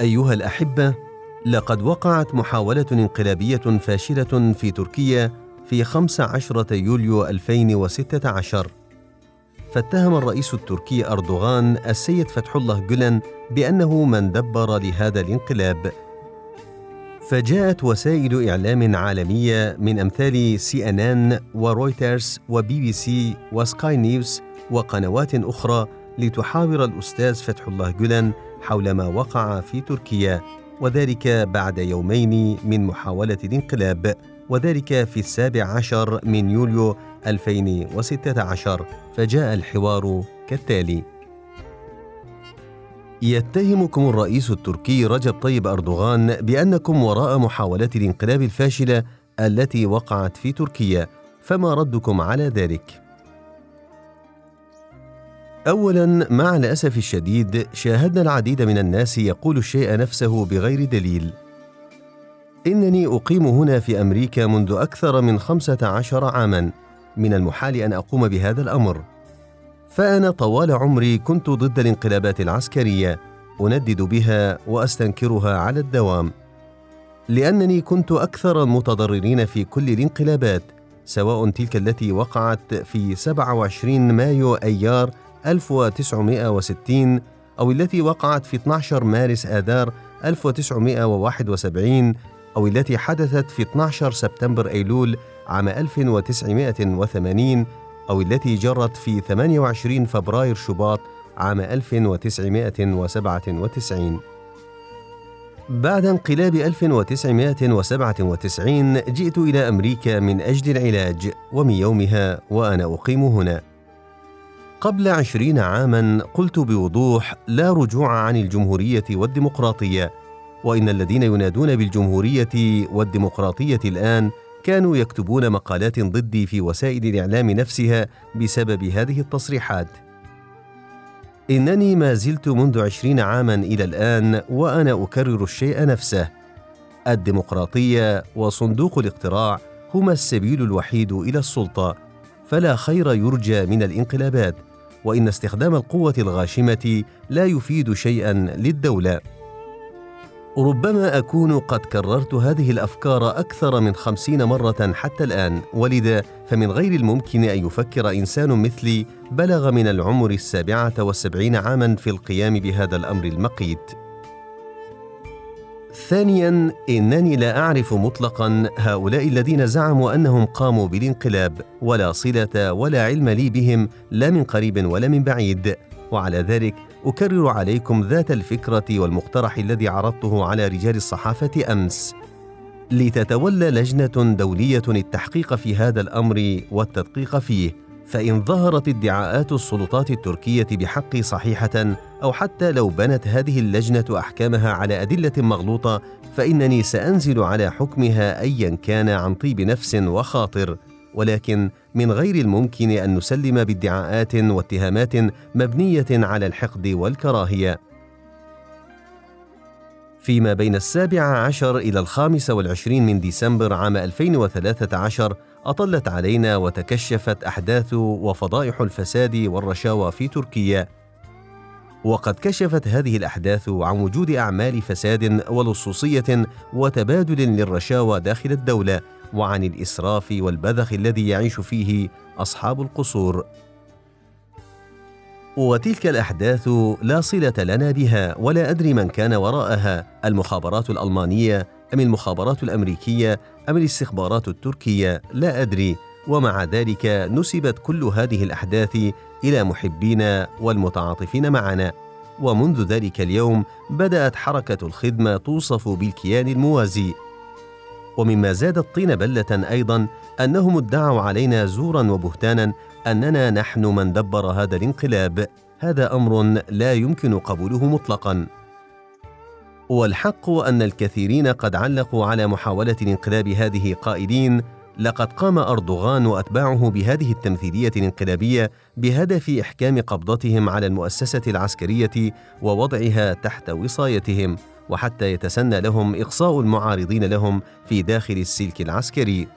أيها الأحبة، لقد وقعت محاولة انقلابية فاشلة في تركيا في 15 يوليو 2016 فاتهم الرئيس التركي أردوغان السيد فتح الله جولان بأنه من دبر لهذا الانقلاب. فجاءت وسائل إعلام عالمية من أمثال سي أن أن ورويترز وبي بي سي وسكاي نيوز وقنوات أخرى لتحاور الأستاذ فتح الله جولان حول ما وقع في تركيا وذلك بعد يومين من محاولة الانقلاب وذلك في السابع عشر من يوليو 2016 فجاء الحوار كالتالي يتهمكم الرئيس التركي رجب طيب أردوغان بأنكم وراء محاولة الانقلاب الفاشلة التي وقعت في تركيا فما ردكم على ذلك؟ اولا مع الأسف الشديد شاهدنا العديد من الناس يقول الشيء نفسه بغير دليل. إنني أقيم هنا في أمريكا منذ أكثر من خمسة عشر عاما. من المحال أن أقوم بهذا الأمر. فأنا طوال عمري كنت ضد الانقلابات العسكرية. أندد بها وأستنكرها على الدوام. لأنني كنت أكثر المتضررين في كل الانقلابات سواء تلك التي وقعت في 27 مايو أيار 1960 أو التي وقعت في 12 مارس آذار 1971 أو التي حدثت في 12 سبتمبر أيلول عام 1980 أو التي جرت في 28 فبراير شباط عام 1997 بعد انقلاب 1997 جئت إلى أمريكا من أجل العلاج ومن يومها وأنا أقيم هنا. قبل عشرين عاما قلت بوضوح لا رجوع عن الجمهورية والديمقراطية وإن الذين ينادون بالجمهورية والديمقراطية الآن كانوا يكتبون مقالات ضدي في وسائل الإعلام نفسها بسبب هذه التصريحات. إنني ما زلت منذ عشرين عاما إلى الآن وأنا أكرر الشيء نفسه. الديمقراطية وصندوق الاقتراع هما السبيل الوحيد إلى السلطة فلا خير يرجى من الانقلابات. وإن استخدام القوة الغاشمة لا يفيد شيئا للدولة. ربما أكون قد كررت هذه الأفكار أكثر من خمسين مرة حتى الآن ولذا فمن غير الممكن أن يفكر إنسان مثلي بلغ من العمر السابعة والسبعين عاما في القيام بهذا الأمر المقيت. ثانيا إنني لا أعرف مطلقا هؤلاء الذين زعموا أنهم قاموا بالانقلاب ولا صلة ولا علم لي بهم لا من قريب ولا من بعيد. وعلى ذلك أكرر عليكم ذات الفكرة والمقترح الذي عرضته على رجال الصحافة أمس. لتتولى لجنة دولية التحقيق في هذا الأمر والتدقيق فيه. فإن ظهرت ادعاءات السلطات التركية بحق صحيحة أو حتى لو بنت هذه اللجنة أحكامها على أدلة مغلوطة فإنني سأنزل على حكمها ايا كان عن طيب نفس وخاطر. ولكن من غير الممكن أن نسلم بادعاءات واتهامات مبنية على الحقد والكراهية. فيما بين السابع عشر إلى الخامس والعشرين من ديسمبر عام 2013 أطلت علينا وتكشفت أحداث وفضائح الفساد والرشاوى في تركيا. وقد كشفت هذه الأحداث عن وجود أعمال فساد ولصوصية وتبادل للرشاوى داخل الدولة وعن الإسراف والبذخ الذي يعيش فيه أصحاب القصور. وتلك الأحداث لا صلة لنا بها ولا أدري من كان وراءها. المخابرات الألمانية أم المخابرات الأمريكية ام الاستخبارات التركية لا أدري. ومع ذلك نسبت كل هذه الأحداث إلى محبينا والمتعاطفين معنا. ومنذ ذلك اليوم بدأت حركة الخدمة توصف بالكيان الموازي. ومما زاد الطين بلة أيضا أنهم ادعوا علينا زورا وبهتانا أننا نحن من دبر هذا الانقلاب. هذا أمر لا يمكن قبوله مطلقا. والحق أن الكثيرين قد علقوا على محاولة الانقلاب هذه قائلين لقد قام أردوغان واتباعه بهذه التمثيلية الانقلابية بهدف إحكام قبضتهم على المؤسسة العسكرية ووضعها تحت وصايتهم وحتى يتسنى لهم إقصاء المعارضين لهم في داخل السلك العسكري.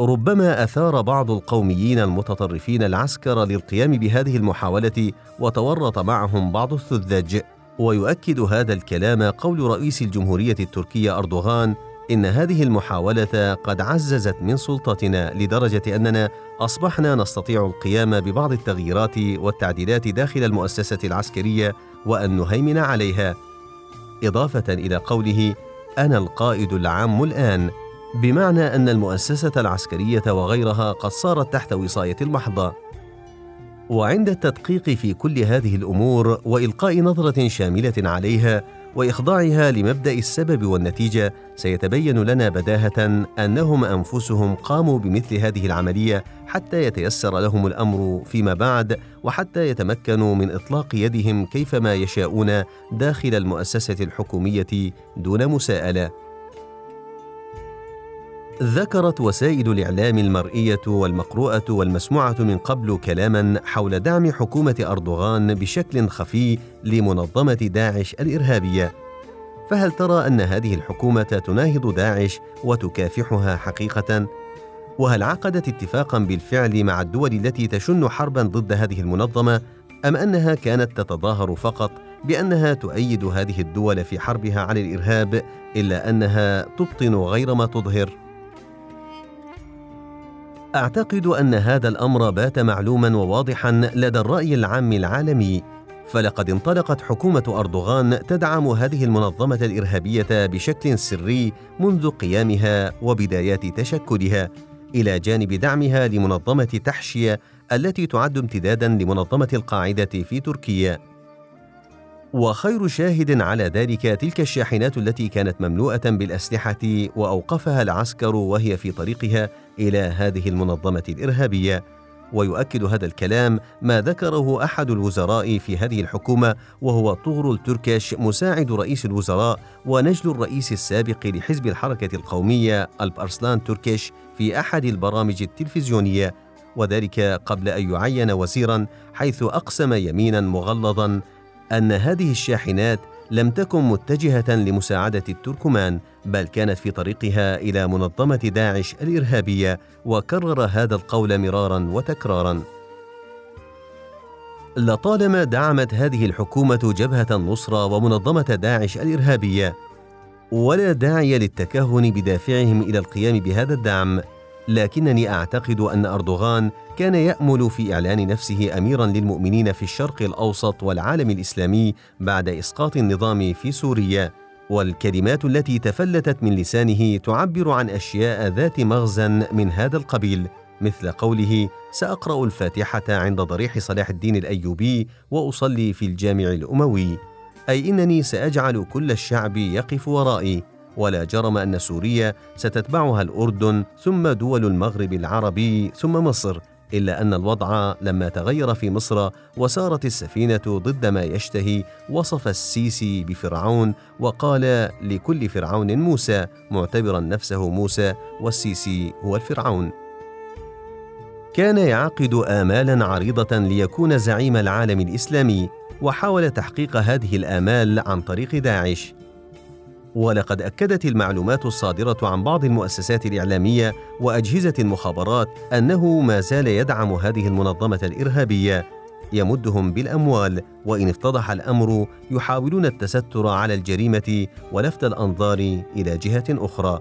ربما أثار بعض القوميين المتطرفين العسكر للقيام بهذه المحاولة وتورط معهم بعض الثذج ويؤكد هذا الكلام قول رئيس الجمهورية التركية أردوغان إن هذه المحاولة قد عززت من سلطتنا لدرجة أننا أصبحنا نستطيع القيام ببعض التغييرات والتعديلات داخل المؤسسة العسكرية وأن نهيمن عليها. إضافة إلى قوله أنا القائد العام الآن بمعنى أن المؤسسة العسكرية وغيرها قد صارت تحت وصاية المحضة. وعند التدقيق في كل هذه الأمور وإلقاء نظرة شاملة عليها وإخضاعها لمبدأ السبب والنتيجة سيتبين لنا بداهة أنهم أنفسهم قاموا بمثل هذه العملية حتى يتيسر لهم الأمر فيما بعد وحتى يتمكنوا من إطلاق يدهم كيفما يشاءون داخل المؤسسة الحكومية دون مساءلة. ذكرت وسائل الإعلام المرئية والمقروءة والمسموعة من قبل كلاما حول دعم حكومة أردوغان بشكل خفي لمنظمة داعش الإرهابية. فهل ترى أن هذه الحكومة تناهض داعش وتكافحها حقيقة؟ وهل عقدت اتفاقا بالفعل مع الدول التي تشن حربا ضد هذه المنظمة أم أنها كانت تتظاهر فقط بأنها تؤيد هذه الدول في حربها على الإرهاب إلا أنها تبطن غير ما تظهر؟ أعتقد أن هذا الأمر بات معلوما وواضحا لدى الرأي العام العالمي فلقد انطلقت حكومة أردوغان تدعم هذه المنظمة الإرهابية بشكل سري منذ قيامها وبدايات تشكلها إلى جانب دعمها لمنظمة تحشية التي تعد امتدادا لمنظمة القاعدة في تركيا. وخير شاهد على ذلك تلك الشاحنات التي كانت مملوءة بالأسلحة وأوقفها العسكر وهي في طريقها إلى هذه المنظمة الإرهابية. ويؤكد هذا الكلام ما ذكره أحد الوزراء في هذه الحكومة وهو طغر التركش مساعد رئيس الوزراء ونجل الرئيس السابق لحزب الحركة القومية البأرسلان تركش في أحد البرامج التلفزيونية. وذلك قبل أن يعين وزيرا حيث أقسم يمينا مغلظا أن هذه الشاحنات لم تكن متجهة لمساعدة التركمان بل كانت في طريقها إلى منظمة داعش الإرهابية وكرر هذا القول مرارا وتكرارا. لطالما دعمت هذه الحكومة جبهة النصره ومنظمة داعش الإرهابية ولا داعي للتكهن بدافعهم إلى القيام بهذا الدعم لكنني أعتقد أن أردوغان كان يأمل في إعلان نفسه أميرا للمؤمنين في الشرق الأوسط والعالم الإسلامي بعد إسقاط النظام في سوريا والكلمات التي تفلتت من لسانه تعبر عن أشياء ذات مغزى من هذا القبيل مثل قوله سأقرأ الفاتحة عند ضريح صلاح الدين الأيوبي وأصلي في الجامع الأموي أي إنني سأجعل كل الشعب يقف ورائي ولا جرم أن سوريا ستتبعها الأردن ثم دول المغرب العربي ثم مصر. إلا أن الوضع لما تغير في مصر وسارت السفينة ضد ما يشتهي وصف السيسي بفرعون وقال لكل فرعون موسى معتبرا نفسه موسى والسيسي هو الفرعون. كان يعقد امالا عريضة ليكون زعيم العالم الإسلامي وحاول تحقيق هذه الآمال عن طريق داعش. ولقد أكدت المعلومات الصادرة عن بعض المؤسسات الإعلامية وأجهزة المخابرات أنه ما زال يدعم هذه المنظمة الإرهابية. يمدهم بالأموال وإن افتضح الأمر يحاولون التستر على الجريمة ولفت الأنظار إلى جهة أخرى.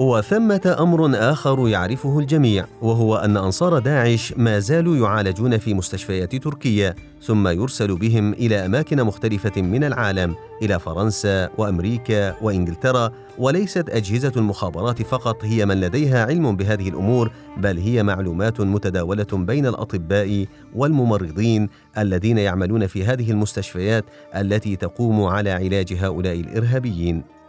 وثمة أمر آخر يعرفه الجميع وهو أن أنصار داعش ما زالوا يعالجون في مستشفيات تركيا ثم يرسل بهم إلى أماكن مختلفة من العالم إلى فرنسا وأمريكا وإنجلترا وليست أجهزة المخابرات فقط هي من لديها علم بهذه الأمور بل هي معلومات متداولة بين الأطباء والممرضين الذين يعملون في هذه المستشفيات التي تقوم على علاج هؤلاء الإرهابيين.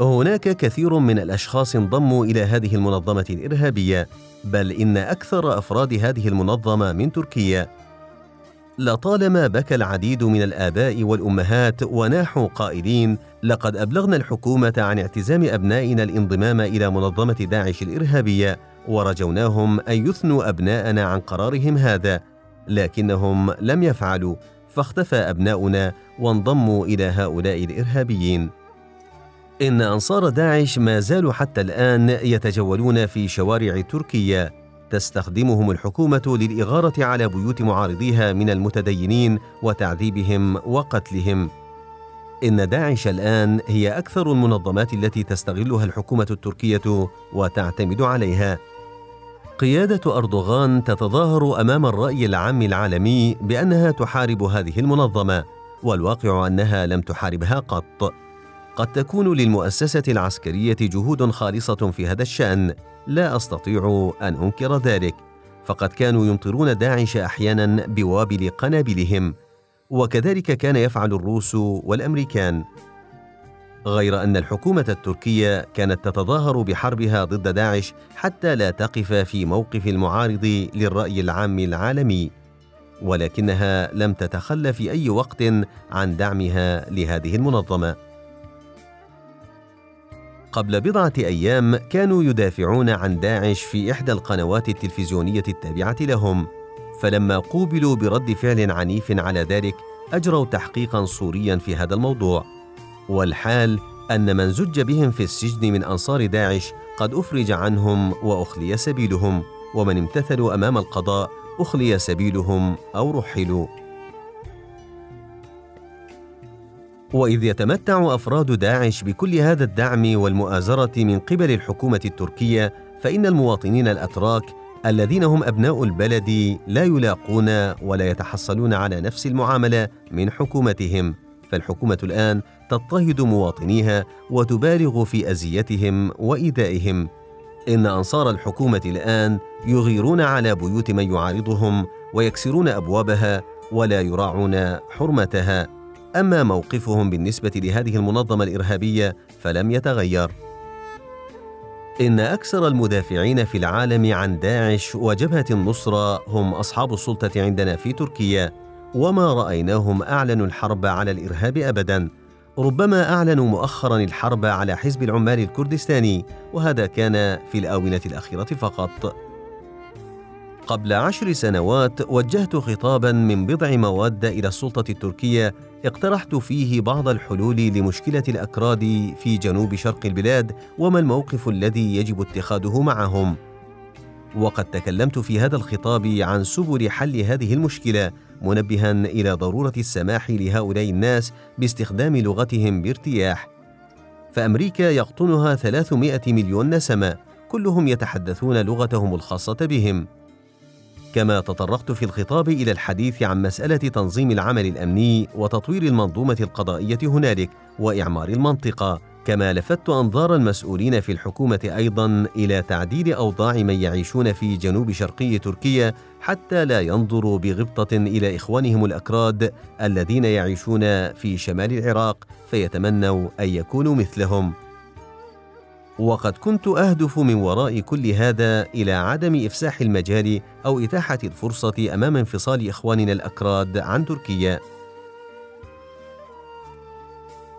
هناك كثير من الأشخاص انضموا إلى هذه المنظمة الإرهابية بل إن أكثر أفراد هذه المنظمة من تركيا. لطالما بكى العديد من الآباء والأمهات وناحوا قائلين لقد أبلغنا الحكومة عن اعتزام أبنائنا الانضمام إلى منظمة داعش الإرهابية ورجوناهم أن يثنوا أبناءنا عن قرارهم هذا. لكنهم لم يفعلوا فاختفى أبناؤنا وانضموا إلى هؤلاء الإرهابيين. إن أنصار داعش ما زالوا حتى الآن يتجولون في شوارع تركيا. تستخدمهم الحكومة للإغارة على بيوت معارضيها من المتدينين وتعذيبهم وقتلهم. إن داعش الآن هي أكثر المنظمات التي تستغلها الحكومة التركية وتعتمد عليها. قيادة أردوغان تتظاهر أمام الرأي العام العالمي بأنها تحارب هذه المنظمة والواقع أنها لم تحاربها قط. قد تكون للمؤسسة العسكرية جهود خالصة في هذا الشأن. لا أستطيع أن أنكر ذلك. فقد كانوا يمطرون داعش أحيانا بوابل قنابلهم. وكذلك كان يفعل الروس والأمريكان. غير أن الحكومة التركية كانت تتظاهر بحربها ضد داعش حتى لا تقف في موقف المعارض للرأي العام العالمي. ولكنها لم تتخلى في أي وقت عن دعمها لهذه المنظمة. قبل بضعة أيام كانوا يدافعون عن داعش في إحدى القنوات التلفزيونية التابعة لهم. فلما قوبلوا برد فعل عنيف على ذلك أجروا تحقيقا صوريا في هذا الموضوع. والحال أن من زج بهم في السجن من أنصار داعش قد أفرج عنهم وأخلي سبيلهم ومن امتثلوا أمام القضاء أخلي سبيلهم أو رحلوا. وإذ يتمتع أفراد داعش بكل هذا الدعم والمؤازرة من قبل الحكومة التركية فإن المواطنين الأتراك الذين هم أبناء البلد لا يلاقون ولا يتحصلون على نفس المعاملة من حكومتهم. فالحكومة الآن تضطهد مواطنيها وتبالغ في أذيتهم وإيذائهم. إن أنصار الحكومة الآن يغيرون على بيوت من يعارضهم ويكسرون أبوابها ولا يراعون حرمتها. أما موقفهم بالنسبة لهذه المنظمة الإرهابية فلم يتغير. إن أكثر المدافعين في العالم عن داعش وجبهة النصرة هم أصحاب السلطة عندنا في تركيا وما رأيناهم أعلنوا الحرب على الإرهاب ابدا. ربما أعلنوا مؤخرا الحرب على حزب العمال الكردستاني وهذا كان في الآونة الأخيرة فقط. قبل عشر سنوات وجهت خطابا من بضع مواد إلى السلطة التركية اقترحت فيه بعض الحلول لمشكلة الأكراد في جنوب شرق البلاد وما الموقف الذي يجب اتخاذه معهم. وقد تكلمت في هذا الخطاب عن سبل حل هذه المشكلة منبها إلى ضرورة السماح لهؤلاء الناس باستخدام لغتهم بارتياح. فأمريكا يقطنها 300 مليون نسمة كلهم يتحدثون لغتهم الخاصة بهم. كما تطرقت في الخطاب إلى الحديث عن مسألة تنظيم العمل الأمني وتطوير المنظومة القضائية هنالك وإعمار المنطقة كما لفت أنظار المسؤولين في الحكومة أيضا إلى تعديل أوضاع من يعيشون في جنوب شرقي تركيا حتى لا ينظروا بغبطة إلى إخوانهم الأكراد الذين يعيشون في شمال العراق فيتمنوا أن يكونوا مثلهم. وقد كنت أهدف من وراء كل هذا إلى عدم إفساح المجال أو إتاحة الفرصة أمام انفصال إخواننا الأكراد عن تركيا.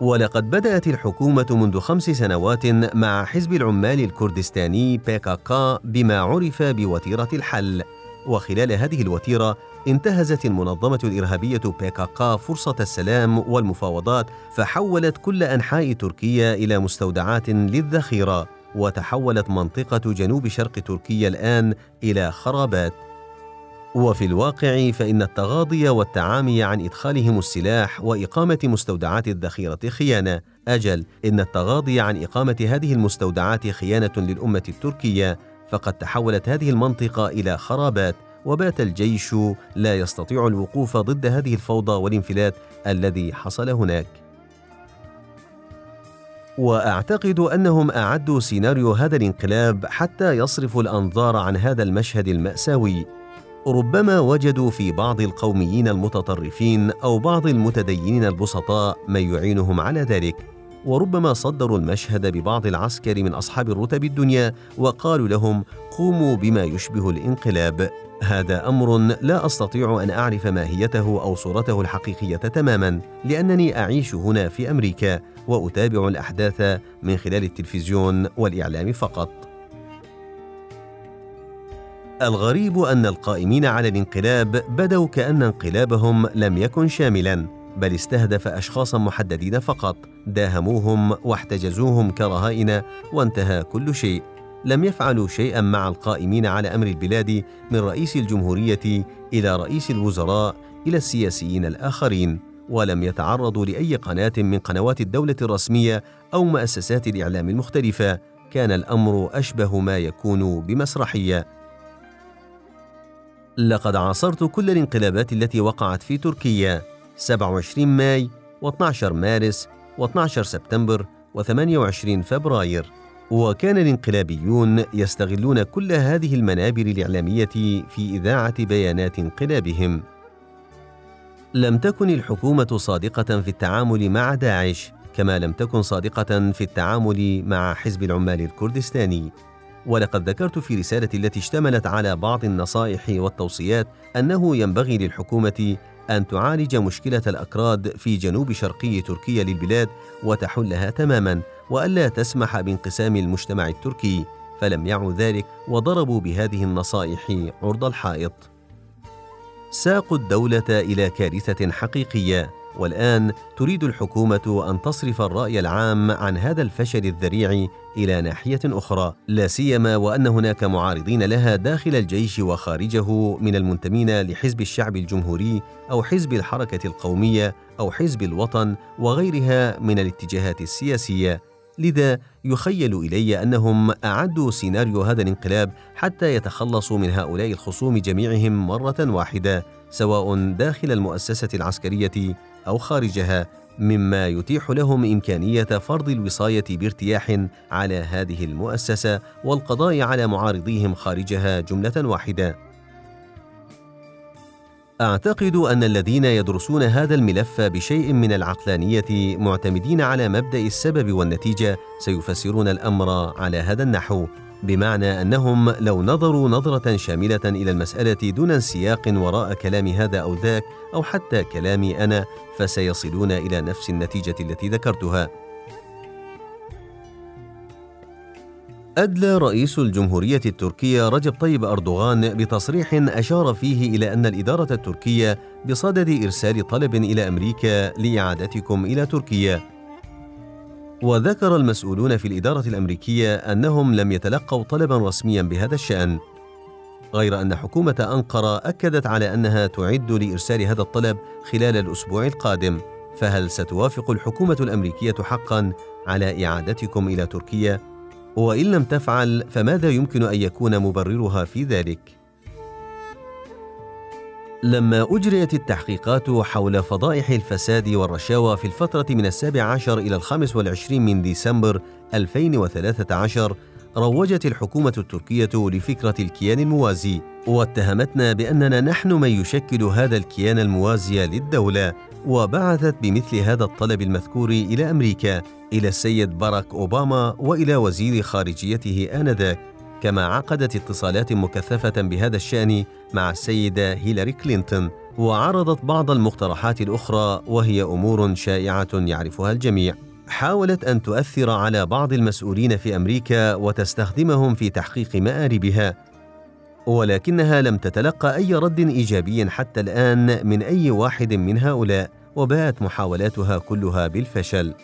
ولقد بدأت الحكومة منذ خمس سنوات مع حزب العمال الكردستاني بيكاكا بما عرف بوتيرة الحل. وخلال هذه الوتيرة انتهزت المنظمة الإرهابية بيكاكا فرصة السلام والمفاوضات فحولت كل أنحاء تركيا إلى مستودعات للذخيرة وتحولت منطقة جنوب شرق تركيا الآن إلى خرابات. وفي الواقع فإن التغاضي والتعامي عن إدخالهم السلاح وإقامة مستودعات الذخيرة خيانة. أجل إن التغاضي عن إقامة هذه المستودعات خيانة للأمة التركية فقد تحولت هذه المنطقة إلى خرابات. وبات الجيش لا يستطيع الوقوف ضد هذه الفوضى والانفلات الذي حصل هناك. وأعتقد أنهم اعدوا سيناريو هذا الانقلاب حتى يصرفوا الأنظار عن هذا المشهد المأساوي. ربما وجدوا في بعض القوميين المتطرفين أو بعض المتدينين البسطاء من يعينهم على ذلك. وربما صدروا المشهد ببعض العسكر من أصحاب الرتب الدنيا وقالوا لهم قوموا بما يشبه الانقلاب. هذا أمر لا أستطيع أن أعرف ماهيته أو صورته الحقيقية تماما لأنني أعيش هنا في أمريكا وأتابع الأحداث من خلال التلفزيون والإعلام فقط. الغريب أن القائمين على الانقلاب بدوا كأن انقلابهم لم يكن شاملا بل استهدف اشخاصا محددين فقط داهموهم واحتجزوهم كرهائن وانتهى كل شيء. لم يفعلوا شيئا مع القائمين على أمر البلاد من رئيس الجمهورية إلى رئيس الوزراء إلى السياسيين الآخرين ولم يتعرضوا لأي قناة من قنوات الدولة الرسمية أو مؤسسات الإعلام المختلفة. كان الأمر أشبه ما يكون بمسرحية. لقد عاصرت كل الانقلابات التي وقعت في تركيا. 27 ماي و12 مارس و12 سبتمبر و28 فبراير. وكان الانقلابيون يستغلون كل هذه المنابر الإعلامية في إذاعة بيانات انقلابهم. لم تكن الحكومة صادقة في التعامل مع داعش كما لم تكن صادقة في التعامل مع حزب العمال الكردستاني. ولقد ذكرت في رسالتي التي اشتملت على بعض النصائح والتوصيات أنه ينبغي للحكومة أن تعالج مشكلة الأكراد في جنوب شرقي تركيا للبلاد وتحلها تماما. وألا تسمح بانقسام المجتمع التركي فلم يعوا ذلك وضربوا بهذه النصائح عرض الحائط. ساقوا الدولة إلى كارثة حقيقية والآن تريد الحكومة أن تصرف الرأي العام عن هذا الفشل الذريع إلى ناحية أخرى لا سيما وأن هناك معارضين لها داخل الجيش وخارجه من المنتمين لحزب الشعب الجمهوري أو حزب الحركة القومية أو حزب الوطن وغيرها من الاتجاهات السياسية. لذا يخيل إلي أنهم أعدوا سيناريو هذا الانقلاب حتى يتخلصوا من هؤلاء الخصوم جميعهم مرة واحدة سواء داخل المؤسسة العسكرية أو خارجها مما يتيح لهم إمكانية فرض الوصاية بارتياح على هذه المؤسسة والقضاء على معارضيهم خارجها جملة واحدة. أعتقد أن الذين يدرسون هذا الملف بشيء من العقلانية معتمدين على مبدأ السبب والنتيجة سيفسرون الأمر على هذا النحو بمعنى أنهم لو نظروا نظرة شاملة إلى المسألة دون انسياق وراء كلام هذا أو ذاك أو حتى كلامي أنا فسيصلون إلى نفس النتيجة التي ذكرتها. أدلى رئيس الجمهورية التركية رجب طيب أردوغان بتصريح أشار فيه إلى أن الإدارة التركية بصدد إرسال طلب إلى أمريكا لإعادتكم إلى تركيا. وذكر المسؤولون في الإدارة الأمريكية أنهم لم يتلقوا طلبا رسميا بهذا الشأن. غير أن حكومة أنقرة أكدت على أنها تعد لإرسال هذا الطلب خلال الأسبوع القادم. فهل ستوافق الحكومة الأمريكية حقا على إعادتكم إلى تركيا؟ وإن لم تفعل فماذا يمكن أن يكون مبررها في ذلك؟ لما أجريت التحقيقات حول فضائح الفساد والرشاوى في الفترة من السابع عشر إلى الخامس والعشرين من ديسمبر 2013 روجت الحكومة التركية لفكرة الكيان الموازي واتهمتنا بأننا نحن من يشكل هذا الكيان الموازي للدولة وبعثت بمثل هذا الطلب المذكور إلى أمريكا إلى السيد باراك أوباما وإلى وزير خارجيته آنذاك كما عقدت اتصالات مكثفة بهذا الشأن مع السيدة هيلاري كلينتون. وعرضت بعض المقترحات الأخرى وهي أمور شائعة يعرفها الجميع. حاولت أن تؤثر على بعض المسؤولين في أمريكا وتستخدمهم في تحقيق مآربها. ولكنها لم تتلقى أي رد إيجابي حتى الآن من أي واحد من هؤلاء وباءت محاولاتها كلها بالفشل.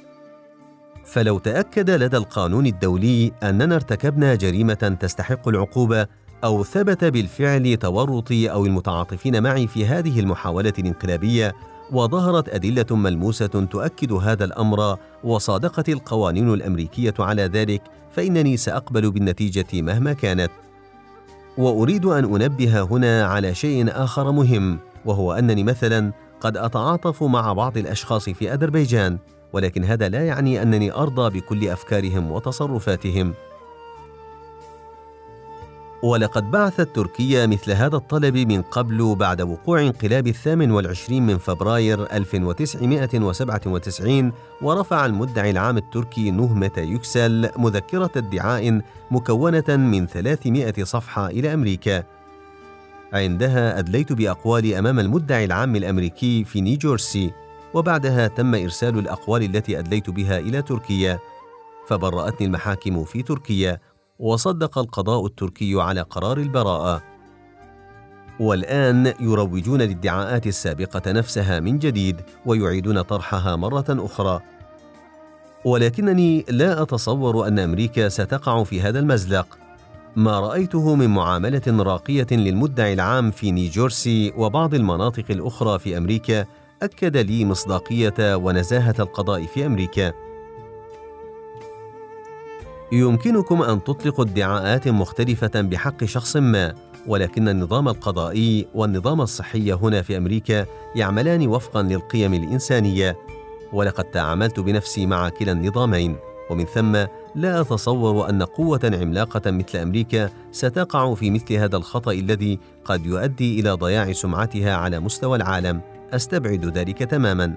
فلو تأكد لدى القانون الدولي أننا ارتكبنا جريمة تستحق العقوبة أو ثبت بالفعل تورطي أو المتعاطفين معي في هذه المحاولة الانقلابية وظهرت أدلة ملموسة تؤكد هذا الأمر وصادقت القوانين الأمريكية على ذلك فإنني سأقبل بالنتيجة مهما كانت. وأريد أن أنبه هنا على شيء آخر مهم وهو أنني مثلا قد أتعاطف مع بعض الأشخاص في أذربيجان ولكن هذا لا يعني أنني أرضى بكل أفكارهم وتصرفاتهم. ولقد بعثت تركيا مثل هذا الطلب من قبل بعد وقوع انقلاب الثامن والعشرين من فبراير 1997 ورفع المدعي العام التركي نهمة يكسل مذكرة ادعاء مكونة من 300 صفحة إلى أمريكا. عندها أدليت بأقوالي أمام المدعي العام الأمريكي في نيوجيرسي وبعدها تم إرسال الأقوال التي أدليت بها إلى تركيا. فبرأتني المحاكم في تركيا وصدق القضاء التركي على قرار البراءة. والآن يروجون الادعاءات السابقة نفسها من جديد ويعيدون طرحها مرة أخرى. ولكنني لا أتصور أن أمريكا ستقع في هذا المزلق. ما رأيته من معاملة راقية للمدعي العام في نيوجيرسي وبعض المناطق الأخرى في أمريكا أكد لي مصداقية ونزاهة القضاء في أمريكا. يمكنكم أن تطلقوا ادعاءات مختلفة بحق شخص ما، ولكن النظام القضائي والنظام الصحي هنا في أمريكا يعملان وفقا للقيم الإنسانية، ولقد تعاملت بنفسي مع كلا النظامين. ومن ثم لا أتصور أن قوة عملاقة مثل أمريكا ستقع في مثل هذا الخطأ الذي قد يؤدي إلى ضياع سمعتها على مستوى العالم أستبعد ذلك تماما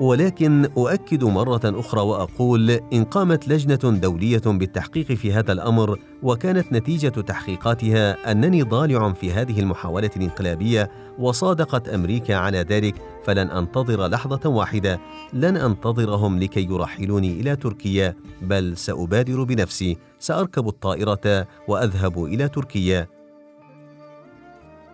ولكن أؤكد مرة أخرى وأقول إن قامت لجنة دولية بالتحقيق في هذا الأمر وكانت نتيجة تحقيقاتها أنني ضالع في هذه المحاولة الانقلابية وصادقت أمريكا على ذلك فلن أنتظر لحظة واحدة لن أنتظرهم لكي يرحلوني إلى تركيا بل سأبادر بنفسي سأركب الطائرة وأذهب إلى تركيا.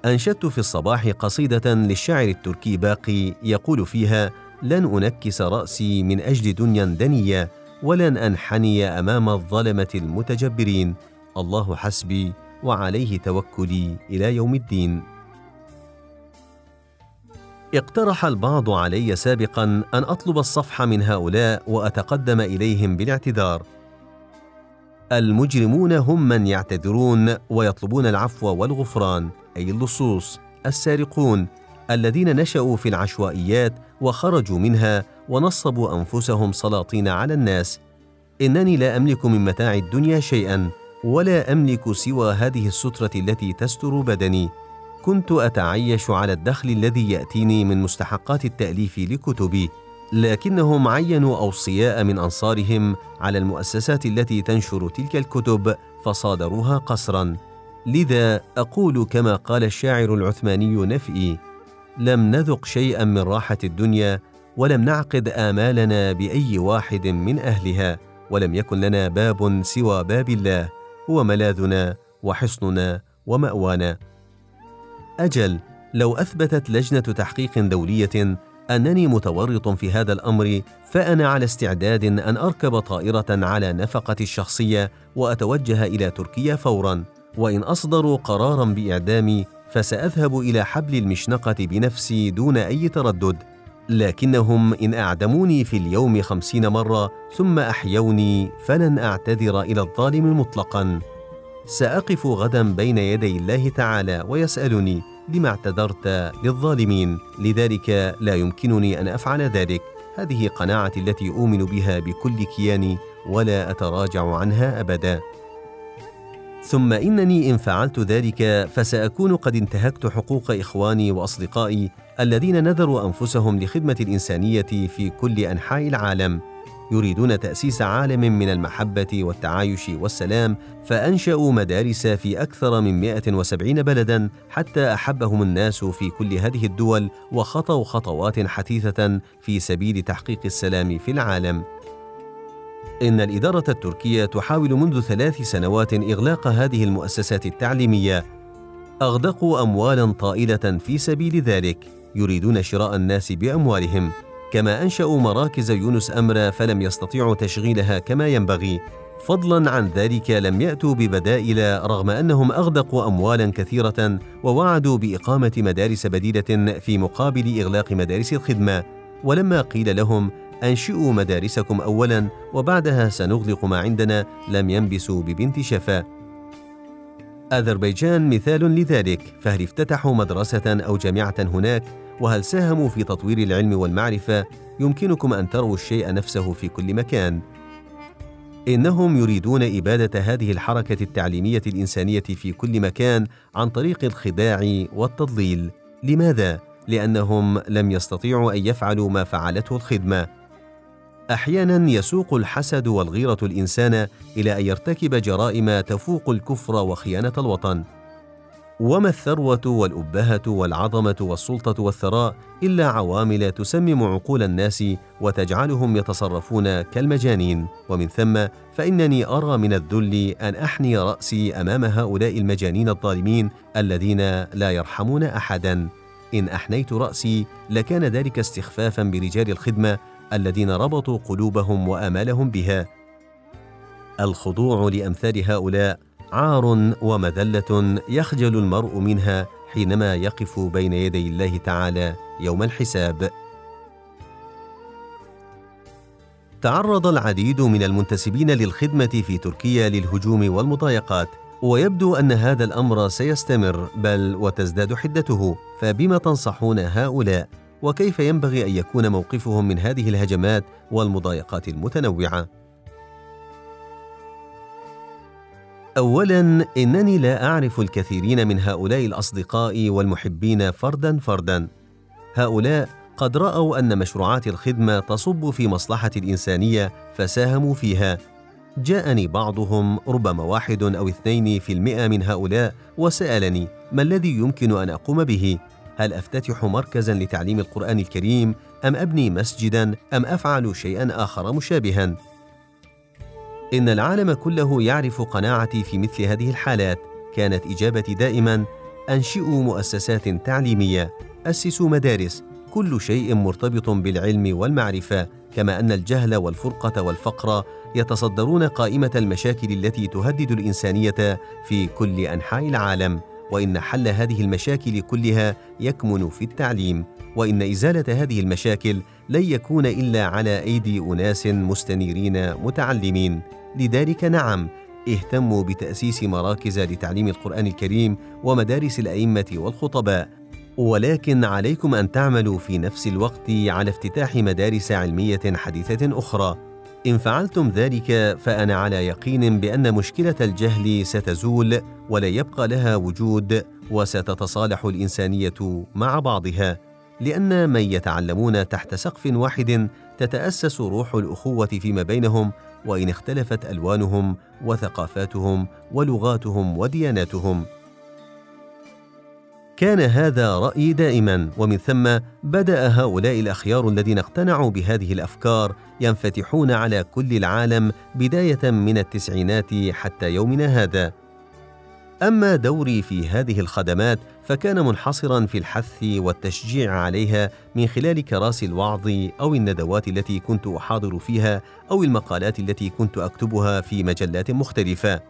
أنشدت في الصباح قصيدة للشاعر التركي باقي يقول فيها لن أنكس رأسي من أجل دنيا دنية ولن أنحني أمام الظلمة المتجبرين. الله حسبي وعليه توكلي إلى يوم الدين. اقترح البعض علي سابقا أن أطلب الصفح من هؤلاء وأتقدم إليهم بالاعتذار. المجرمون هم من يعتذرون ويطلبون العفو والغفران أي اللصوص السارقون. الذين نشأوا في العشوائيات وخرجوا منها ونصبوا أنفسهم سلاطين على الناس. إنني لا أملك من متاع الدنيا شيئا ولا أملك سوى هذه السترة التي تستر بدني. كنت أتعيش على الدخل الذي يأتيني من مستحقات التأليف لكتبي لكنهم عينوا أوصياء من أنصارهم على المؤسسات التي تنشر تلك الكتب فصادروها قسرا لذا أقول كما قال الشاعر العثماني نفئي لم نذق شيئا من راحة الدنيا ولم نعقد آمالنا بأي واحد من أهلها ولم يكن لنا باب سوى باب الله هو ملاذنا وحصننا ومأوانا. أجل لو أثبتت لجنة تحقيق دولية أنني متورط في هذا الأمر فأنا على استعداد أن أركب طائرة على نفقتي الشخصية وأتوجه إلى تركيا فورا. وإن أصدروا قرارا بإعدامي فسأذهب إلى حبل المشنقة بنفسي دون أي تردد لكنهم إن أعدموني في اليوم خمسين مرة ثم أحيوني فلن أعتذر إلى الظالم مطلقا. سأقف غدا بين يدي الله تعالى ويسألني لما اعتذرت للظالمين لذلك لا يمكنني أن أفعل ذلك. هذه قناعتي التي أؤمن بها بكل كياني ولا أتراجع عنها ابدا. ثم إنني إن فعلت ذلك فسأكون قد انتهكت حقوق إخواني وأصدقائي الذين نذروا أنفسهم لخدمة الإنسانية في كل أنحاء العالم يريدون تأسيس عالم من المحبة والتعايش والسلام فأنشأوا مدارس في أكثر من 170 بلدا حتى أحبهم الناس في كل هذه الدول وخطوا خطوات حثيثة في سبيل تحقيق السلام في العالم. إن الإدارة التركية تحاول منذ ثلاث سنوات إغلاق هذه المؤسسات التعليمية. أغدقوا أموالا طائلة في سبيل ذلك، يريدون شراء الناس بأموالهم، كما أنشأوا مراكز يونس أمرا فلم يستطيعوا تشغيلها كما ينبغي. فضلا عن ذلك لم يأتوا ببدائل رغم أنهم أغدقوا أموالا كثيرة ووعدوا بإقامة مدارس بديلة في مقابل إغلاق مدارس الخدمة، ولما قيل لهم أنشئوا مدارسكم أولا وبعدها سنغلق ما عندنا لم ينبسوا ببنت شفا. أذربيجان مثال لذلك فهل افتتحوا مدرسة أو جامعة هناك؟ وهل ساهموا في تطوير العلم والمعرفة؟ يمكنكم أن تروا الشيء نفسه في كل مكان. إنهم يريدون إبادة هذه الحركة التعليمية الإنسانية في كل مكان عن طريق الخداع والتضليل. لماذا؟ لأنهم لم يستطيعوا أن يفعلوا ما فعلته الخدمة. أحيانا يسوق الحسد والغيرة الإنسان إلى أن يرتكب جرائم تفوق الكفر وخيانة الوطن. وما الثروة والأبهة والعظمة والسلطة والثراء إلا عوامل تسمم عقول الناس وتجعلهم يتصرفون كالمجانين. ومن ثم فإنني أرى من الذل أن أحني رأسي أمام هؤلاء المجانين الظالمين الذين لا يرحمون احدا. إن أحنيت رأسي لكان ذلك استخفافا برجال الخدمة الذين ربطوا قلوبهم وآمالهم بها. الخضوع لأمثال هؤلاء عار ومذلة يخجل المرء منها حينما يقف بين يدي الله تعالى يوم الحساب. تعرض العديد من المنتسبين للخدمة في تركيا للهجوم والمضايقات ويبدو أن هذا الأمر سيستمر بل وتزداد حدته فبما تنصحون هؤلاء؟ وكيف ينبغي أن يكون موقفهم من هذه الهجمات والمضايقات المتنوعة؟ اولا إنني لا أعرف الكثيرين من هؤلاء الأصدقاء والمحبين فردا فردا. هؤلاء قد رأوا أن مشروعات الخدمة تصب في مصلحة الإنسانية فساهموا فيها. جاءني بعضهم ربما واحد أو اثنين في المئة من هؤلاء وسألني ما الذي يمكن أن أقوم به؟ هل أفتتح مركزا لتعليم القرآن الكريم أم أبني مسجدا أم أفعل شيئا آخر مشابها؟ إن العالم كله يعرف قناعتي في مثل هذه الحالات كانت إجابتي دائما أنشئوا مؤسسات تعليمية أسسوا مدارس كل شيء مرتبط بالعلم والمعرفة كما أن الجهل والفرقة والفقر يتصدرون قائمة المشاكل التي تهدد الإنسانية في كل أنحاء العالم. وإن حل هذه المشاكل كلها يكمن في التعليم وإن إزالة هذه المشاكل لن يكون إلا على أيدي أناس مستنيرين متعلمين. لذلك نعم اهتموا بتأسيس مراكز لتعليم القرآن الكريم ومدارس الأئمة والخطباء. ولكن عليكم أن تعملوا في نفس الوقت على افتتاح مدارس علمية حديثة أخرى. إن فعلتم ذلك فأنا على يقين بأن مشكلة الجهل ستزول ولا يبقى لها وجود وستتصالح الإنسانية مع بعضها لأن من يتعلمون تحت سقف واحد تتأسس روح الأخوة فيما بينهم وإن اختلفت ألوانهم وثقافاتهم ولغاتهم ودياناتهم. كان هذا رأيي دائما. ومن ثم بدأ هؤلاء الأخيار الذين اقتنعوا بهذه الأفكار ينفتحون على كل العالم بداية من التسعينات حتى يومنا هذا. أما دوري في هذه الخدمات فكان منحصرا في الحث والتشجيع عليها من خلال كراسي الوعظ أو الندوات التي كنت أحاضر فيها أو المقالات التي كنت أكتبها في مجلات مختلفة.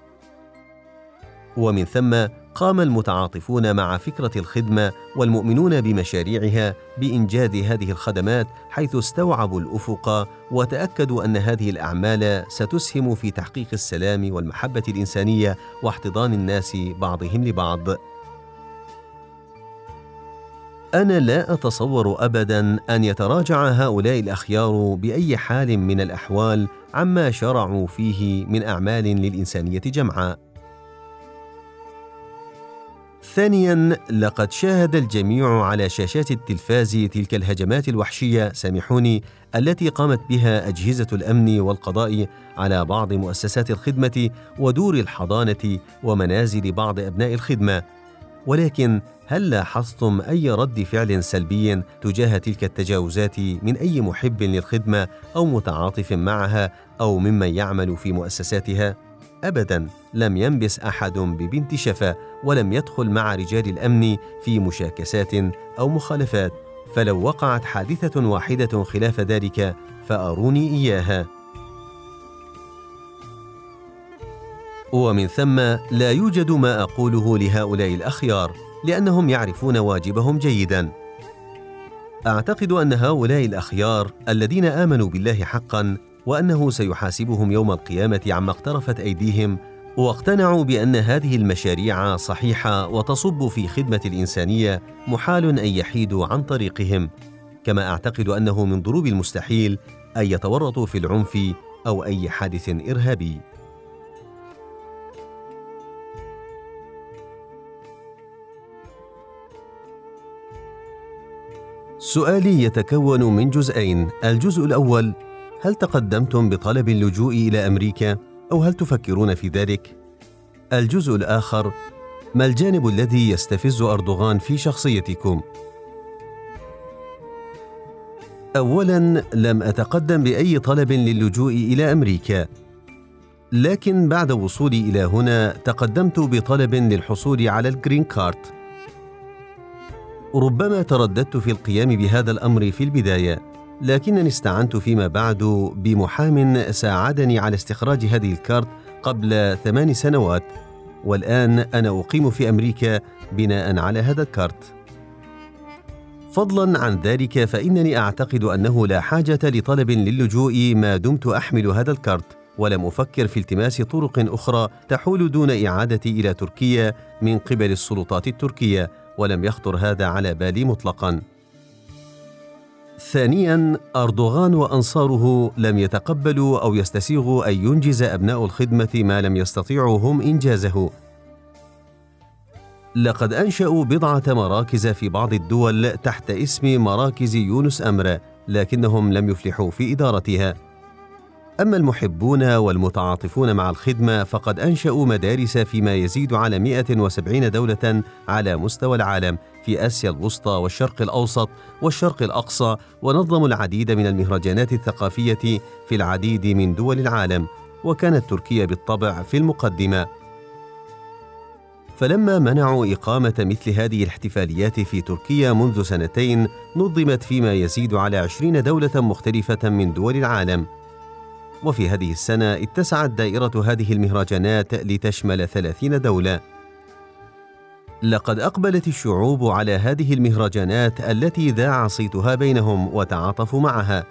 ومن ثم قام المتعاطفون مع فكرة الخدمة والمؤمنون بمشاريعها بإنجاز هذه الخدمات حيث استوعبوا الأفق وتأكدوا أن هذه الأعمال ستسهم في تحقيق السلام والمحبة الإنسانية واحتضان الناس بعضهم لبعض. أنا لا أتصور ابدا أن يتراجع هؤلاء الأخيار بأي حال من الأحوال عما شرعوا فيه من أعمال للإنسانية جمعاء ثانيا لقد شاهد الجميع على شاشات التلفاز تلك الهجمات الوحشية سامحوني التي قامت بها أجهزة الأمن والقضاء على بعض مؤسسات الخدمة ودور الحضانة ومنازل بعض أبناء الخدمة. ولكن هل لاحظتم أي رد فعل سلبي تجاه تلك التجاوزات من أي محب للخدمة أو متعاطف معها أو ممن يعمل في مؤسساتها؟ ابدا. لم ينبس أحد ببنت شفا ولم يدخل مع رجال الأمن في مشاكسات أو مخالفات فلو وقعت حادثة واحدة خلاف ذلك فأروني إياها. ومن ثم لا يوجد ما أقوله لهؤلاء الأخيار لأنهم يعرفون واجبهم جيدا. أعتقد أن هؤلاء الأخيار الذين آمنوا بالله حقا وأنه سيحاسبهم يوم القيامة عما اقترفت أيديهم واقتنعوا بأن هذه المشاريع صحيحة وتصب في خدمة الإنسانية محال أن يحيدوا عن طريقهم. كما أعتقد أنه من ضروب المستحيل أن يتورطوا في العنف أو أي حادث إرهابي. سؤالي يتكون من جزئين. الجزء الأول هل تقدمتم بطلب اللجوء إلى أمريكا؟ أو هل تفكرون في ذلك؟ الجزء الآخر ما الجانب الذي يستفز أردوغان في شخصيتكم؟ اولا لم أتقدم بأي طلب للجوء إلى أمريكا. لكن بعد وصولي إلى هنا تقدمت بطلب للحصول على الجرين كارت ربما ترددت في القيام بهذا الأمر في البداية. لكنني استعنت فيما بعد بمحام ساعدني على استخراج هذه الكارت قبل ثمان سنوات والآن أنا أقيم في أمريكا بناء على هذا الكارت. فضلا عن ذلك فإنني أعتقد أنه لا حاجة لطلب للجوء ما دمت أحمل هذا الكارت ولم أفكر في التماس طرق أخرى تحول دون إعادتي إلى تركيا من قبل السلطات التركية ولم يخطر هذا على بالي مطلقا. ثانيا أردوغان وأنصاره لم يتقبلوا أو يستسيغوا أن ينجز أبناء الخدمة ما لم يستطيعوا هم إنجازه. لقد أنشأوا بضعة مراكز في بعض الدول تحت اسم مراكز يونس أمر لكنهم لم يفلحوا في إدارتها. أما المحبون والمتعاطفون مع الخدمة فقد أنشأوا مدارس فيما يزيد على 170 دولة على مستوى العالم في آسيا الوسطى والشرق الأوسط والشرق الأقصى ونظموا العديد من المهرجانات الثقافية في العديد من دول العالم وكانت تركيا بالطبع في المقدمة. فلما منعوا إقامة مثل هذه الاحتفاليات في تركيا منذ سنتين نظمت فيما يزيد على عشرين دولة مختلفة من دول العالم. وفي هذه السنة اتسعت دائرة هذه المهرجانات لتشمل ثلاثين دولة. لقد أقبلت الشعوب على هذه المهرجانات التي ذاع صيتها بينهم وتعاطفوا معها.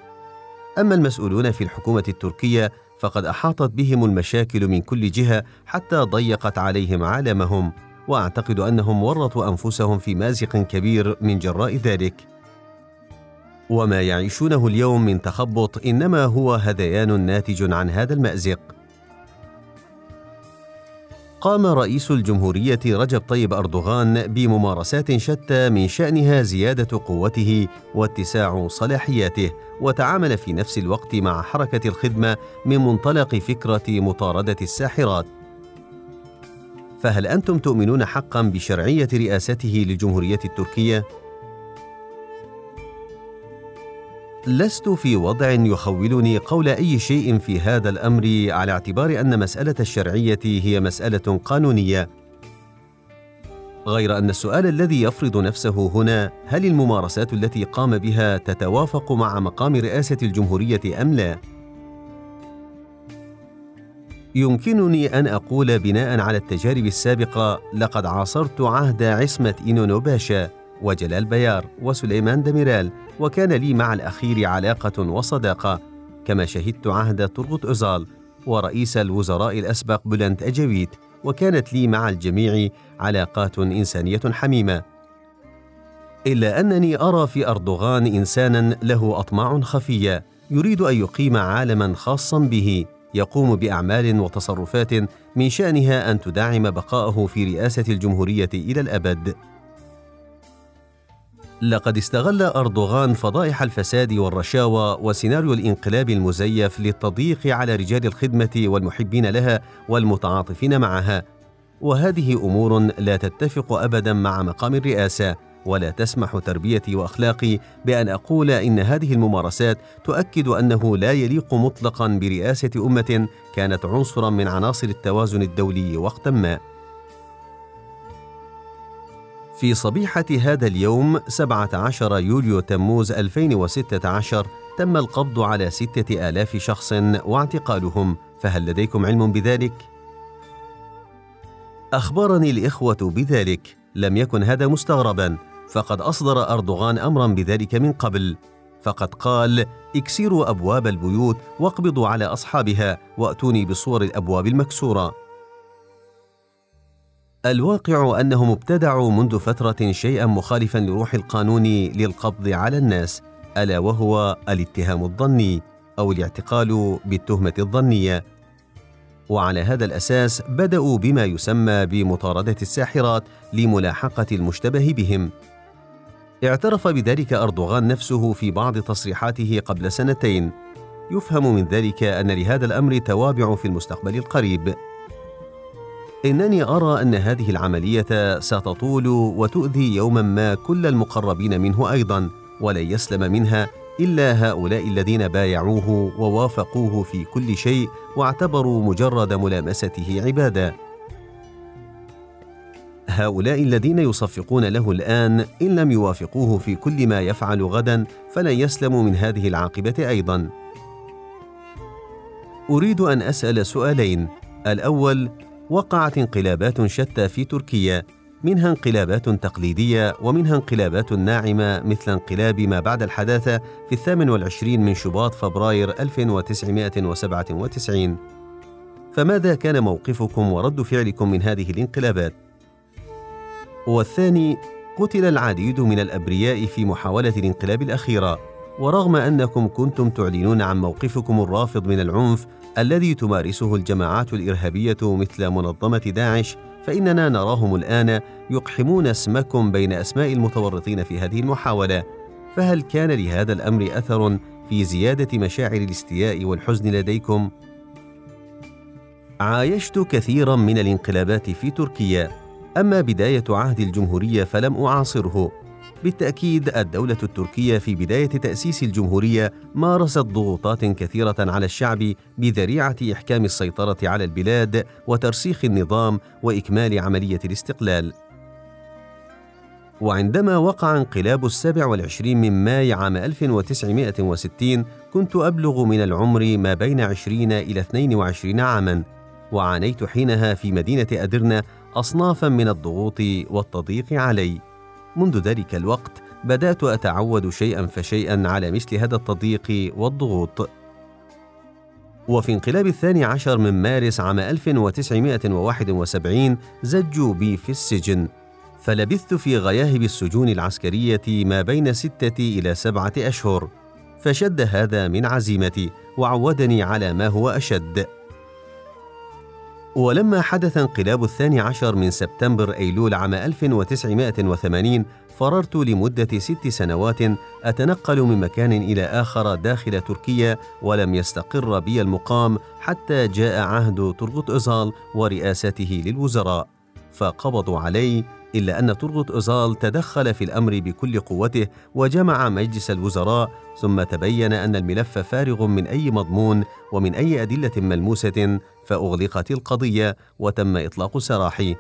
أما المسؤولون في الحكومة التركية فقد أحاطت بهم المشاكل من كل جهة حتى ضيقت عليهم عالمهم وأعتقد أنهم ورطوا أنفسهم في مازق كبير من جراء ذلك. وما يعيشونه اليوم من تخبط إنما هو هذيان ناتج عن هذا المأزق. قام رئيس الجمهورية رجب طيب أردوغان بممارسات شتى من شأنها زيادة قوته واتساع صلاحياته وتعامل في نفس الوقت مع حركة الخدمة من منطلق فكرة مطاردة الساحرات. فهل أنتم تؤمنون حقا بشرعية رئاسته للجمهورية التركية؟ لست في وضع يخولني قول أي شيء في هذا الأمر على اعتبار أن مسألة الشرعية هي مسألة قانونية. غير أن السؤال الذي يفرض نفسه هنا هل الممارسات التي قام بها تتوافق مع مقام رئاسة الجمهورية أم لا؟ يمكنني أن أقول بناء على التجارب السابقة لقد عاصرت عهد عصمة اينونو باشا وجلال بايار وسليمان دميرال وكان لي مع الأخير علاقة وصداقة كما شهدت عهد تورغوت أوزال ورئيس الوزراء الأسبق بلنت أجويت وكانت لي مع الجميع علاقات إنسانية حميمة. إلا أنني أرى في أردوغان إنسانا له أطماع خفية يريد أن يقيم عالما خاصا به يقوم بأعمال وتصرفات من شأنها أن تدعم بقاءه في رئاسة الجمهورية إلى الأبد. لقد استغل أردوغان فضائح الفساد والرشاوى وسيناريو الانقلاب المزيف للتضييق على رجال الخدمة والمحبين لها والمتعاطفين معها. وهذه أمور لا تتفق أبدا مع مقام الرئاسة ولا تسمح تربيتي وأخلاقي بأن أقول إن هذه الممارسات تؤكد أنه لا يليق مطلقا برئاسة أمة كانت عنصرا من عناصر التوازن الدولي وقتا ما. في صبيحة هذا اليوم 17 يوليو تموز 2016 تم القبض على ستة آلاف شخص واعتقالهم فهل لديكم علم بذلك؟ أخبرني الإخوة بذلك لم يكن هذا مستغربا فقد أصدر أردوغان أمرا بذلك من قبل فقد قال اكسروا أبواب البيوت واقبضوا على أصحابها وأتوني بصور الأبواب المكسورة الواقع انهم ابتدعوا منذ فترة شيئا مخالفا لروح القانون للقبض على الناس ألا وهو الاتهام الظني أو الاعتقال بالتهمة الظنية. وعلى هذا الأساس بدأوا بما يسمى بمطاردة الساحرات لملاحقة المشتبه بهم. اعترف بذلك أردوغان نفسه في بعض تصريحاته قبل سنتين. يفهم من ذلك أن لهذا الأمر توابع في المستقبل القريب. إنني أرى أن هذه العملية ستطول وتؤذي يوما ما كل المقربين منه أيضا ولن يسلم منها إلا هؤلاء الذين بايعوه ووافقوه في كل شيء واعتبروا مجرد ملامسته عبادة. هؤلاء الذين يصفقون له الآن إن لم يوافقوه في كل ما يفعل غدا فلن يسلموا من هذه العاقبة أيضا. أريد أن أسأل سؤالين. الأول وقعت انقلابات شتى في تركيا منها انقلابات تقليدية ومنها انقلابات ناعمة مثل انقلاب ما بعد الحداثة في الثامن والعشرين من شباط فبراير 1997 فماذا كان موقفكم ورد فعلكم من هذه الانقلابات؟ والثاني قتل العديد من الأبرياء في محاولة الانقلاب الأخيرة ورغم أنكم كنتم تعلنون عن موقفكم الرافض من العنف الذي تمارسه الجماعات الإرهابية مثل منظمة داعش فإننا نراهم الآن يقحمون اسمكم بين أسماء المتورطين في هذه المحاولة فهل كان لهذا الأمر أثر في زيادة مشاعر الاستياء والحزن لديكم؟ عايشت كثيرا من الانقلابات في تركيا أما بداية عهد الجمهورية فلم أعاصره بالتأكيد الدولة التركية في بداية تأسيس الجمهورية مارست ضغوطات كثيرة على الشعب بذريعة إحكام السيطرة على البلاد وترسيخ النظام وإكمال عملية الاستقلال. وعندما وقع انقلاب السابع والعشرين من ماي عام 1960 كنت أبلغ من العمر ما بين 20 إلى 22 عاماً وعانيت حينها في مدينة أدرنة أصنافاً من الضغوط والتضييق علي منذ ذلك الوقت بدأت أتعود شيئا فشيئا على مثل هذا التضييق والضغوط. وفي انقلاب الثاني عشر من مارس عام 1971 زجوا بي في السجن. فلبثت في غياهب السجون العسكرية ما بين ستة إلى سبعة أشهر. فشد هذا من عزيمتي وعودني على ما هو أشد. ولما حدث انقلاب الثاني عشر من سبتمبر أيلول عام 1980 فررت لمدة ست سنوات أتنقل من مكان إلى آخر داخل تركيا ولم يستقر بي المقام حتى جاء عهد ترغط إزال ورئاسته للوزراء فقبضوا علي إلا أن ترغط إزال تدخل في الأمر بكل قوته وجمع مجلس الوزراء ثم تبين أن الملف فارغ من أي مضمون ومن أي أدلة ملموسة فأغلقت القضية وتم إطلاق سراحي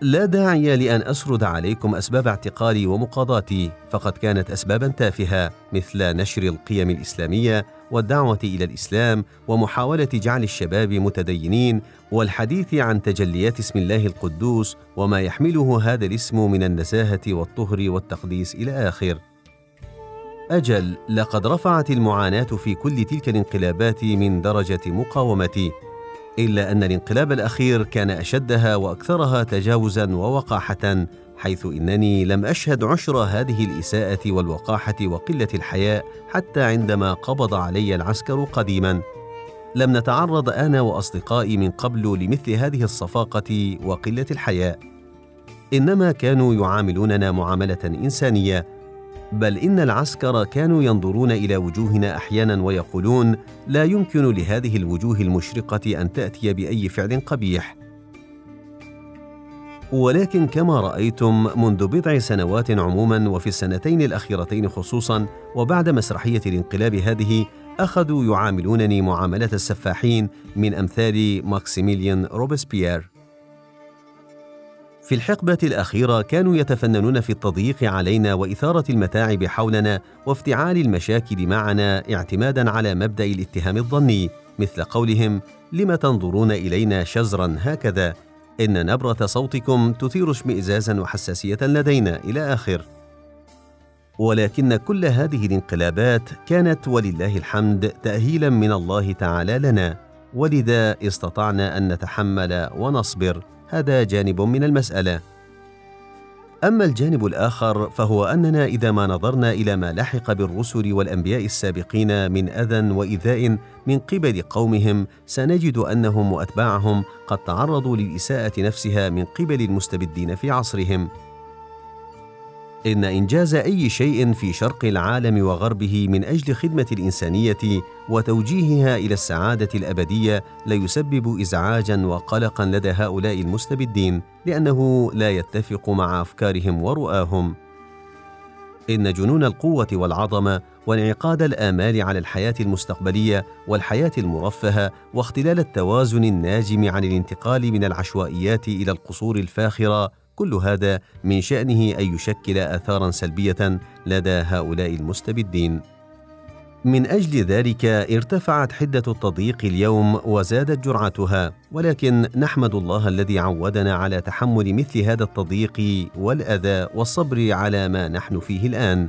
لا داعي لأن أسرد عليكم أسباب اعتقالي ومقاضاتي فقد كانت أسبابا تافهة مثل نشر القيم الإسلامية والدعوة إلى الإسلام ومحاولة جعل الشباب متدينين والحديث عن تجليات اسم الله القدوس وما يحمله هذا الاسم من النزاهة والطهر والتقديس إلى آخر. أجل لقد رفعت المعاناة في كل تلك الانقلابات من درجة مقاومتي إلا أن الانقلاب الأخير كان أشدها وأكثرها تجاوزا ووقاحة حيث إنني لم أشهد عشر هذه الإساءة والوقاحة وقلة الحياء حتى عندما قبض علي العسكر قديما. لم نتعرض أنا وأصدقائي من قبل لمثل هذه الصفاقة وقلة الحياء. إنما كانوا يعاملوننا معاملة إنسانية بل إن العسكر كانوا ينظرون إلى وجوهنا أحيانا ويقولون لا يمكن لهذه الوجوه المشرقة أن تأتي بأي فعل قبيح. ولكن كما رأيتم منذ بضع سنوات عموما وفي السنتين الأخيرتين خصوصا وبعد مسرحية الانقلاب هذه أخذوا يعاملونني معاملة السفاحين من أمثال ماكسيميليان روبسبيير. في الحقبة الأخيرة كانوا يتفننون في التضييق علينا وإثارة المتاعب حولنا وافتعال المشاكل معنا اعتمادا على مبدأ الاتهام الظني مثل قولهم لم تنظرون إلينا شزرا هكذا؟ إن نبرة صوتكم تثير اشمئزازا وحساسية لدينا إلى آخر. ولكن كل هذه الانقلابات كانت ولله الحمد تأهيلا من الله تعالى لنا. ولذا استطعنا أن نتحمل ونصبر. هذا جانب من المسألة. أما الجانب الآخر فهو أننا إذا ما نظرنا إلى ما لحق بالرسل والأنبياء السابقين من أذى وإيذاء من قبل قومهم سنجد أنهم وأتباعهم قد تعرضوا للإساءة نفسها من قبل المستبدين في عصرهم. إن إنجاز أي شيء في شرق العالم وغربه من أجل خدمة الإنسانية وتوجيهها إلى السعادة الأبدية ليسبب ازعاجا وقلقا لدى هؤلاء المستبدين لأنه لا يتفق مع أفكارهم ورؤاهم. إن جنون القوة والعظمة وانعقاد الآمال على الحياة المستقبلية والحياة المرفهة واختلال التوازن الناجم عن الانتقال من العشوائيات إلى القصور الفاخرة كل هذا من شأنه أن يشكل آثارا سلبية لدى هؤلاء المستبدين. من أجل ذلك ارتفعت حدة التضييق اليوم وزادت جرعتها ولكن نحمد الله الذي عودنا على تحمل مثل هذا التضييق والأذى والصبر على ما نحن فيه الآن.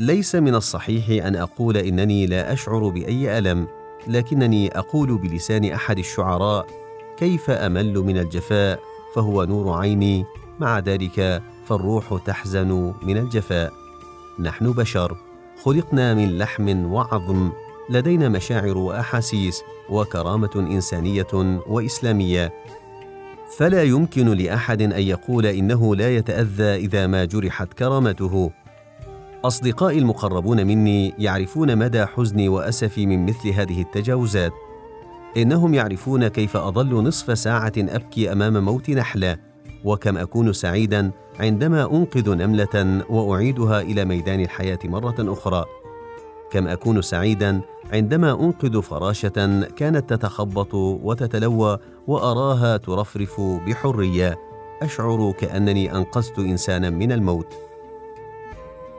ليس من الصحيح أن أقول إنني لا أشعر بأي ألم لكنني أقول بلسان أحد الشعراء كيف أمل من الجفاء؟ فهو نور عيني مع ذلك فالروح تحزن من الجفاء. نحن بشر خلقنا من لحم وعظم لدينا مشاعر وأحاسيس وكرامة إنسانية وإسلامية. فلا يمكن لأحد أن يقول إنه لا يتأذى إذا ما جرحت كرامته. أصدقائي المقربون مني يعرفون مدى حزني وأسفي من مثل هذه التجاوزات. إنهم يعرفون كيف اظل نصف ساعة أبكي أمام موت نحلة وكم أكون سعيدا عندما أنقذ نملة وأعيدها إلى ميدان الحياة مرة أخرى. كم أكون سعيدا عندما أنقذ فراشة كانت تتخبط وتتلوى وأراها ترفرف بحرية. أشعر كأنني أنقذت انسانا من الموت.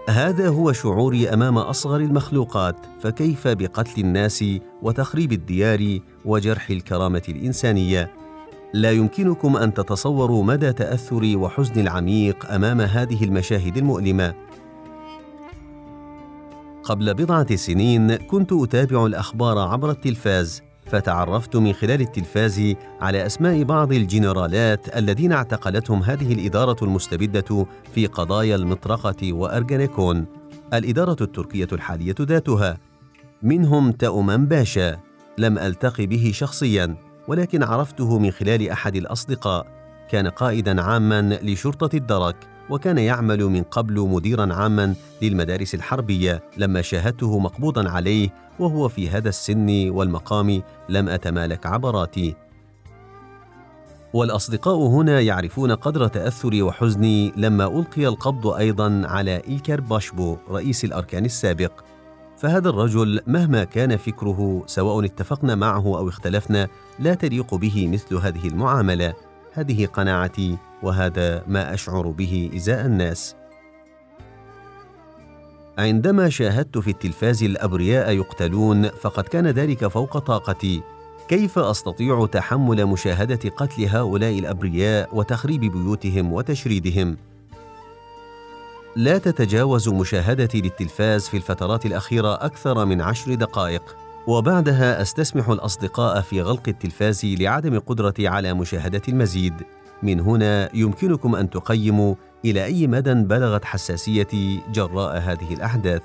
هذا هو شعوري أمام أصغر المخلوقات فكيف بقتل الناس وتخريب الديار وجرح الكرامة الإنسانية؟ لا يمكنكم أن تتصوروا مدى تاثري وحزني العميق أمام هذه المشاهد المؤلمة. قبل بضعة سنين كنت أتابع الأخبار عبر التلفاز فتعرفت من خلال التلفاز على أسماء بعض الجنرالات الذين اعتقلتهم هذه الإدارة المستبدة في قضايا المطرقة وارجنيكون الإدارة التركية الحالية ذاتها. منهم تأمان باشا. لم التقي به شخصيا ولكن عرفته من خلال أحد الأصدقاء. كان قائدا عاما لشرطة الدرك. وكان يعمل من قبل مديرا عاما للمدارس الحربية لما شاهدته مقبوضا عليه وهو في هذا السن والمقام لم أتمالك عبراتي. والأصدقاء هنا يعرفون قدر تأثري وحزني لما ألقي القبض أيضا على إيلكر باشبو رئيس الأركان السابق. فهذا الرجل مهما كان فكره سواء اتفقنا معه أو اختلفنا لا تليق به مثل هذه المعاملة. هذه قناعتي وهذا ما أشعر به إزاء الناس. عندما شاهدت في التلفاز الأبرياء يقتلون فقد كان ذلك فوق طاقتي. كيف أستطيع تحمل مشاهدة قتل هؤلاء الأبرياء وتخريب بيوتهم وتشريدهم؟ لا تتجاوز مشاهدتي للتلفاز في الفترات الأخيرة أكثر من عشر دقائق. وبعدها أستسمح الأصدقاء في غلق التلفاز لعدم قدرتي على مشاهدة المزيد. من هنا يمكنكم أن تقيموا إلى أي مدى بلغت حساسيتي جراء هذه الأحداث.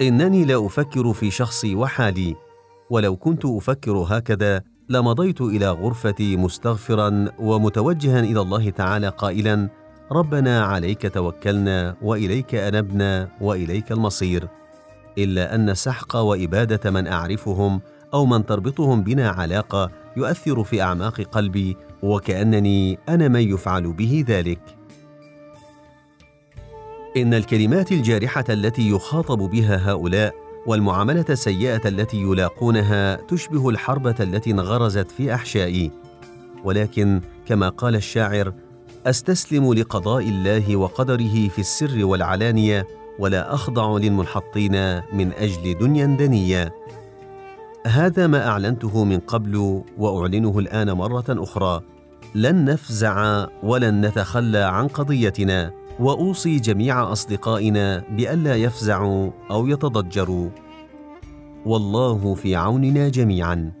إنني لا أفكر في شخصي وحالي. ولو كنت أفكر هكذا لمضيت إلى غرفتي مستغفرا ومتوجها إلى الله تعالى قائلا ربنا عليك توكلنا وإليك أنبنا وإليك المصير. إلا أن سحق وإبادة من أعرفهم أو من تربطهم بنا علاقة يؤثر في أعماق قلبي وكأنني أنا من يفعل به ذلك. إن الكلمات الجارحة التي يخاطب بها هؤلاء والمعاملة السيئة التي يلاقونها تشبه الحربه التي انغرزت في أحشائي. ولكن كما قال الشاعر أستسلم لقضاء الله وقدره في السر والعلانية ولا أخضع للمنحطين من أجل دنيا دنية. هذا ما أعلنته من قبل وأعلنه الآن مرة أخرى. لن نفزع ولن نتخلى عن قضيتنا. وأوصي جميع أصدقائنا بالا يفزعوا أو يتضجروا. والله في عوننا جميعا.